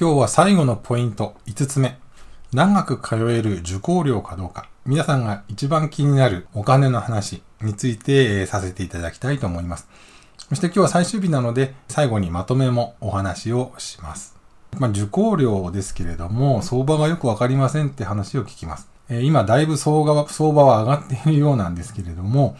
今日は最後のポイント5つ目。長く通える受講料かどうか。皆さんが一番気になるお金の話について、え、させていただきたいと思います。そして今日は最終日なので、最後にまとめもお話をします。まあ、受講料ですけれども、相場がよくわかりませんって話を聞きます。え、今、だいぶ相場相場は上がっているようなんですけれども、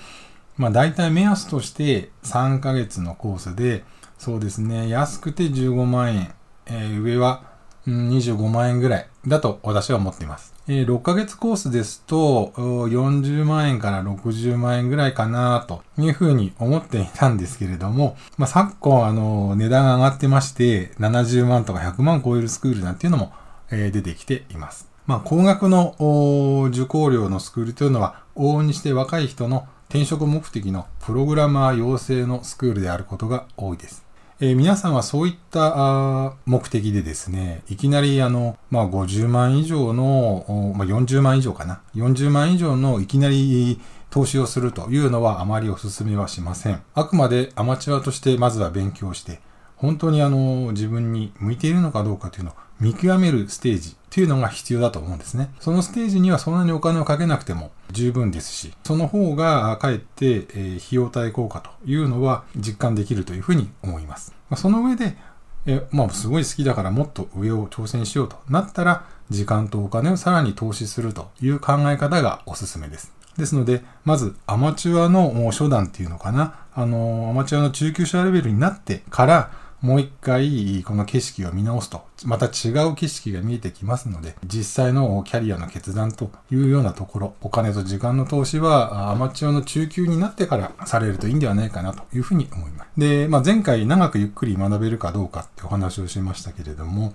まあ、大体目安として3ヶ月のコースで、そうですね、安くて15万円、えー、上は25万円ぐらいだと私は思っています。えー、6ヶ月コースですと、40万円から60万円ぐらいかなというふうに思っていたんですけれども、まあ、昨今、あの、値段が上がってまして、70万とか100万超えるスクールなんていうのも、えー、出てきています。まあ、高額の受講料のスクールというのは、往々にして若い人の転職目的のプログラマー養成のスクールであることが多いです。えー、皆さんはそういった目的でですね、いきなりあの、まあ、50万以上の、まあ、40万以上かな。40万以上のいきなり投資をするというのはあまりお勧めはしません。あくまでアマチュアとしてまずは勉強して、本当にあの、自分に向いているのかどうかというのを見極めるステージというのが必要だと思うんですね。そのステージにはそんなにお金をかけなくても十分ですし、その方がかえって、え、費用対効果というのは実感できるというふうに思います。ま、その上で、えまあ、すごい好きだからもっと上を挑戦しようとなったら、時間とお金をさらに投資するという考え方がおすすめです。ですので、まずアマチュアの初段っていうのかな、あの、アマチュアの中級者レベルになってから、もう一回この景色を見直すと、また違う景色が見えてきますので、実際のキャリアの決断というようなところ、お金と時間の投資はアマチュアの中級になってからされるといいんではないかなというふうに思います。で、まあ、前回長くゆっくり学べるかどうかってお話をしましたけれども、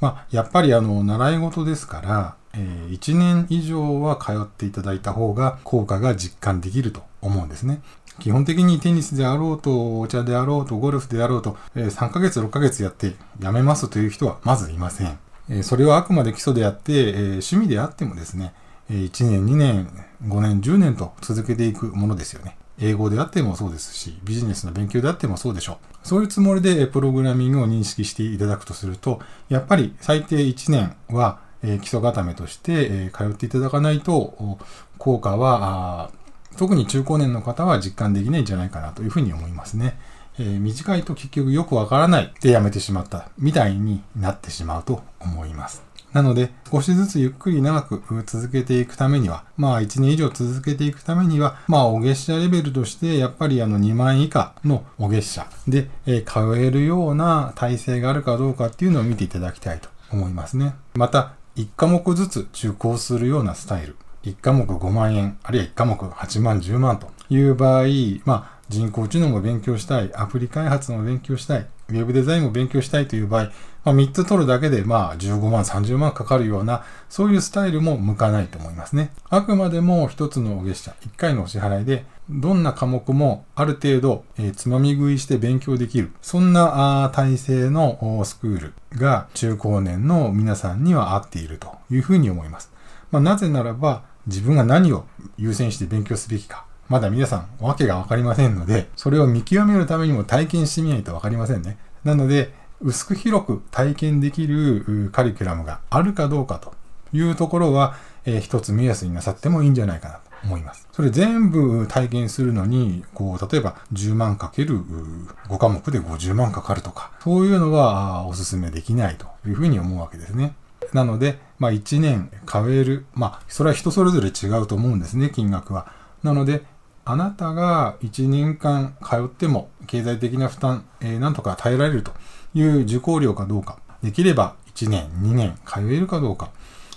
まあ、やっぱりあの、習い事ですから、えー、1年以上は通っていただいた方が効果が実感できると思うんですね。基本的にテニスであろうと、お茶であろうと、ゴルフであろうと、え3ヶ月、6ヶ月やってやめますという人はまずいません。えそれはあくまで基礎であって、え趣味であってもですねえ、1年、2年、5年、10年と続けていくものですよね。英語であってもそうですし、ビジネスの勉強であってもそうでしょう。そういうつもりでプログラミングを認識していただくとすると、やっぱり最低1年はえ基礎固めとしてえ通っていただかないと、効果は特に中高年の方は実感できないんじゃないかなというふうに思いますね。えー、短いと結局よくわからないでやめてしまったみたいになってしまうと思います。なので、少しずつゆっくり長く続けていくためには、まあ1年以上続けていくためには、まあお月謝レベルとして、やっぱりあの2万円以下のお月謝で、えー、通えるような体制があるかどうかっていうのを見ていただきたいと思いますね。また、1科目ずつ受講するようなスタイル。1科目5万円、あるいは1科目8万、10万という場合、まあ、人工知能も勉強したい、アプリ開発も勉強したい、ウェブデザインも勉強したいという場合、まあ、3つ取るだけで、まあ、15万、30万かかるような、そういうスタイルも向かないと思いますね。あくまでも1つの月謝、1回のお支払いで、どんな科目もある程度、えー、つまみ食いして勉強できる。そんな体制のスクールが中高年の皆さんには合っているというふうに思います。まあ、なぜならば、自分が何を優先して勉強すべきか、まだ皆さんわけがわかりませんので、それを見極めるためにも体験してみないとわかりませんね。なので、薄く広く体験できるカリキュラムがあるかどうかというところは、えー、一つ目安になさってもいいんじゃないかなと思います。それ全部体験するのに、こう、例えば10万かける5科目で50万かかるとか、そういうのはお勧めできないというふうに思うわけですね。なので、まあ1年通える。まあ、それは人それぞれ違うと思うんですね、金額は。なので、あなたが1年間通っても経済的な負担、えー、なんとか耐えられるという受講料かどうか、できれば1年、2年通えるかどうか、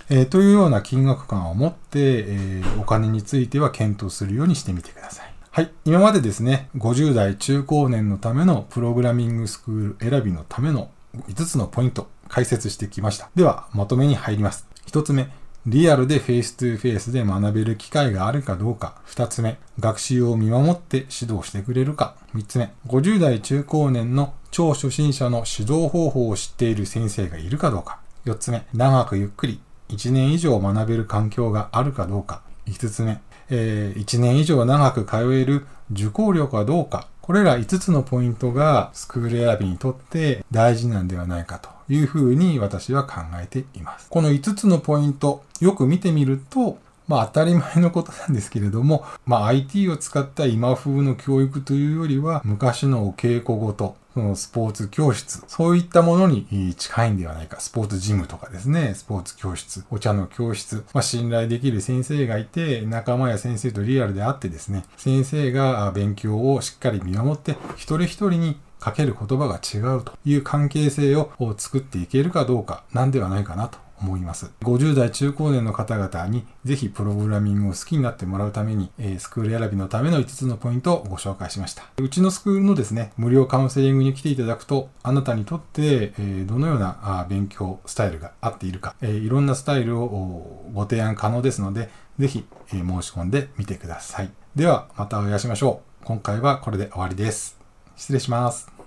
えー、というような金額感を持って、えー、お金については検討するようにしてみてください。はい。今までですね、50代中高年のためのプログラミングスクール選びのための5つのポイント、解説してきました。では、まとめに入ります。1つ目、リアルで face to face で学べる機会があるかどうか。2つ目、学習を見守って指導してくれるか。3つ目、50代中高年の超初心者の指導方法を知っている先生がいるかどうか。4つ目、長くゆっくり1年以上学べる環境があるかどうか。5つ目、えー、1年以上長く通える受講料かどうか。これら5つのポイントがスクール選びにとって大事なんではないかというふうに私は考えています。この5つのポイント、よく見てみると、まあ当たり前のことなんですけれども、まあ IT を使った今風の教育というよりは、昔のお稽古ごと、そのスポーツ教室、そういったものに近いんではないか。スポーツジムとかですね、スポーツ教室、お茶の教室、まあ、信頼できる先生がいて、仲間や先生とリアルであってですね、先生が勉強をしっかり見守って、一人一人にかける言葉が違うという関係性を作っていけるかどうかなんではないかなと思います。50代中高年の方々にぜひプログラミングを好きになってもらうために、えスクール選びのための5つのポイントをご紹介しました。うちのスクールのですね、無料カウンセリングに来ていただくと、あなたにとって、えどのような勉強スタイルが合っているか、えいろんなスタイルをご提案可能ですので、ぜひ、え申し込んでみてください。では、またお会いしましょう。今回はこれで終わりです。失礼します。